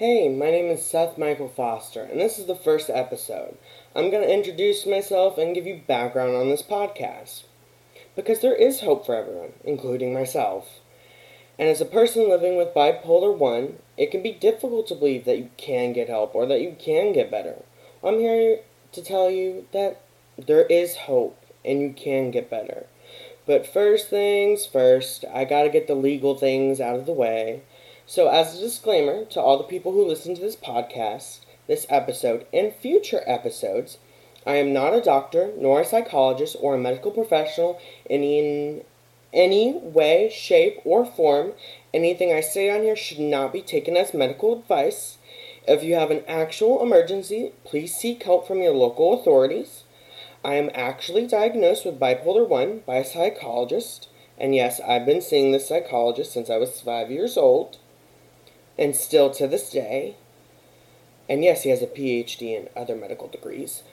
Hey, my name is Seth Michael Foster, and this is the first episode. I'm going to introduce myself and give you background on this podcast. Because there is hope for everyone, including myself. And as a person living with bipolar 1, it can be difficult to believe that you can get help or that you can get better. I'm here to tell you that there is hope and you can get better. But first things first, I gotta get the legal things out of the way. So, as a disclaimer to all the people who listen to this podcast, this episode, and future episodes, I am not a doctor, nor a psychologist, or a medical professional in any way, shape, or form. Anything I say on here should not be taken as medical advice. If you have an actual emergency, please seek help from your local authorities. I am actually diagnosed with bipolar 1 by a psychologist. And yes, I've been seeing this psychologist since I was five years old, and still to this day. And yes, he has a PhD and other medical degrees.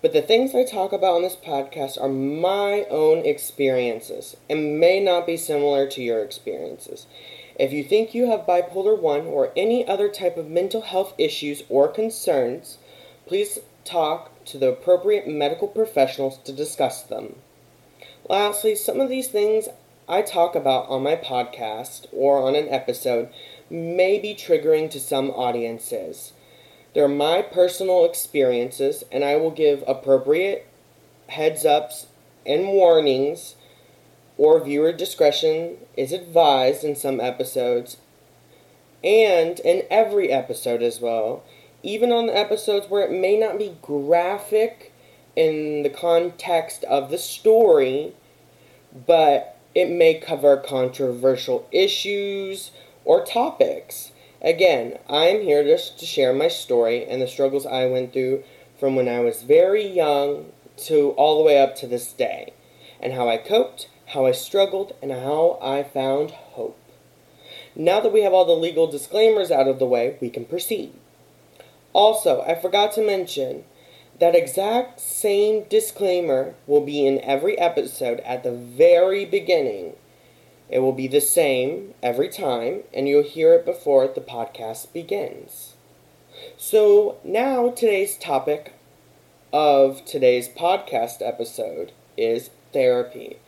But the things I talk about on this podcast are my own experiences and may not be similar to your experiences. If you think you have bipolar 1 or any other type of mental health issues or concerns, please talk to the appropriate medical professionals to discuss them. Lastly, some of these things I talk about on my podcast or on an episode may be triggering to some audiences. They're my personal experiences, and I will give appropriate heads ups and warnings, or viewer discretion is advised in some episodes, and in every episode as well even on the episodes where it may not be graphic in the context of the story, but it may cover controversial issues or topics. Again, I'm here just to share my story and the struggles I went through from when I was very young to all the way up to this day, and how I coped, how I struggled, and how I found hope. Now that we have all the legal disclaimers out of the way, we can proceed. Also, I forgot to mention that exact same disclaimer will be in every episode at the very beginning. It will be the same every time, and you'll hear it before the podcast begins. So, now today's topic of today's podcast episode is therapy.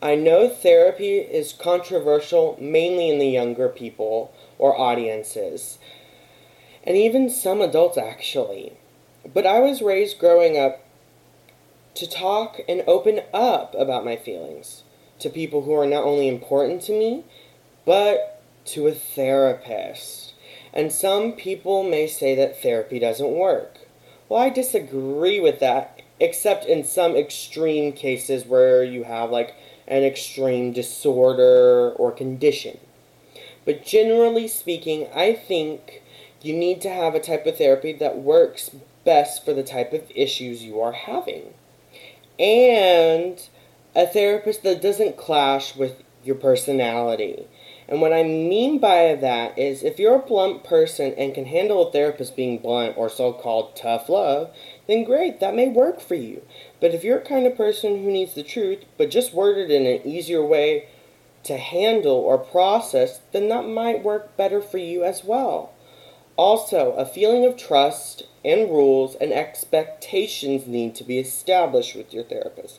I know therapy is controversial mainly in the younger people or audiences and even some adults actually. But I was raised growing up to talk and open up about my feelings to people who are not only important to me, but to a therapist. And some people may say that therapy doesn't work. Well, I disagree with that, except in some extreme cases where you have like an extreme disorder or condition. But generally speaking, I think you need to have a type of therapy that works best for the type of issues you are having. And a therapist that doesn't clash with your personality. And what I mean by that is if you're a blunt person and can handle a therapist being blunt or so called tough love, then great, that may work for you. But if you're a kind of person who needs the truth, but just worded in an easier way to handle or process, then that might work better for you as well. Also, a feeling of trust and rules and expectations need to be established with your therapist.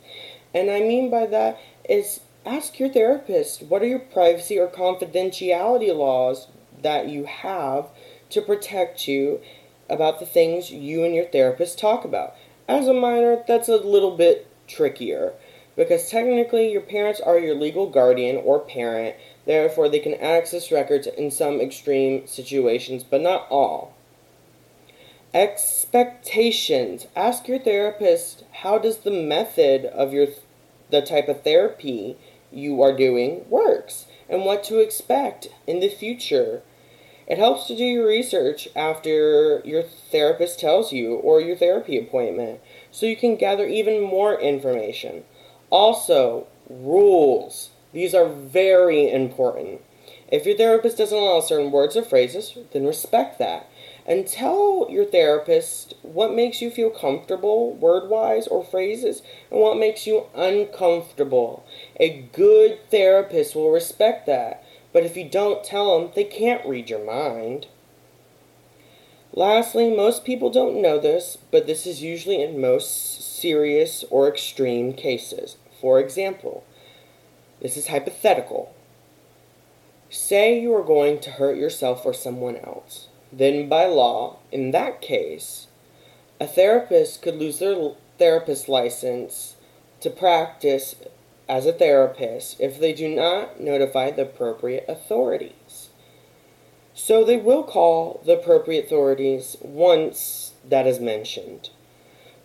And I mean by that is ask your therapist what are your privacy or confidentiality laws that you have to protect you about the things you and your therapist talk about. As a minor, that's a little bit trickier because technically your parents are your legal guardian or parent Therefore, they can access records in some extreme situations, but not all. Expectations. Ask your therapist how does the method of your the type of therapy you are doing works and what to expect in the future. It helps to do your research after your therapist tells you or your therapy appointment so you can gather even more information. Also, rules. These are very important. If your therapist doesn't allow certain words or phrases, then respect that. And tell your therapist what makes you feel comfortable, word wise or phrases, and what makes you uncomfortable. A good therapist will respect that. But if you don't tell them, they can't read your mind. Lastly, most people don't know this, but this is usually in most serious or extreme cases. For example, this is hypothetical. Say you are going to hurt yourself or someone else. Then, by law, in that case, a therapist could lose their therapist license to practice as a therapist if they do not notify the appropriate authorities. So they will call the appropriate authorities once that is mentioned.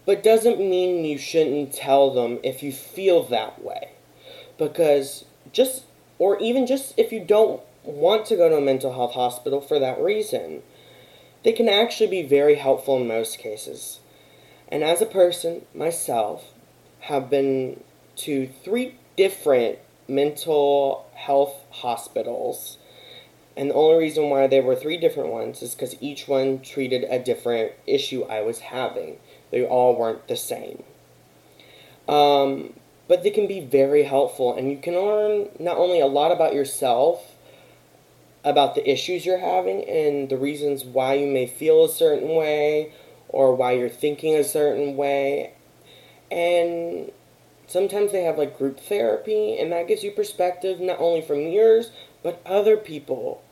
But doesn't mean you shouldn't tell them if you feel that way. Because just, or even just if you don't want to go to a mental health hospital for that reason, they can actually be very helpful in most cases. And as a person, myself, have been to three different mental health hospitals. And the only reason why there were three different ones is because each one treated a different issue I was having. They all weren't the same. Um, but they can be very helpful, and you can learn not only a lot about yourself, about the issues you're having, and the reasons why you may feel a certain way, or why you're thinking a certain way. And sometimes they have like group therapy, and that gives you perspective not only from yours, but other people.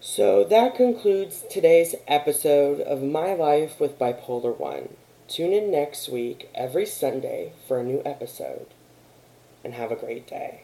So that concludes today's episode of My Life with Bipolar 1. Tune in next week, every Sunday, for a new episode. And have a great day.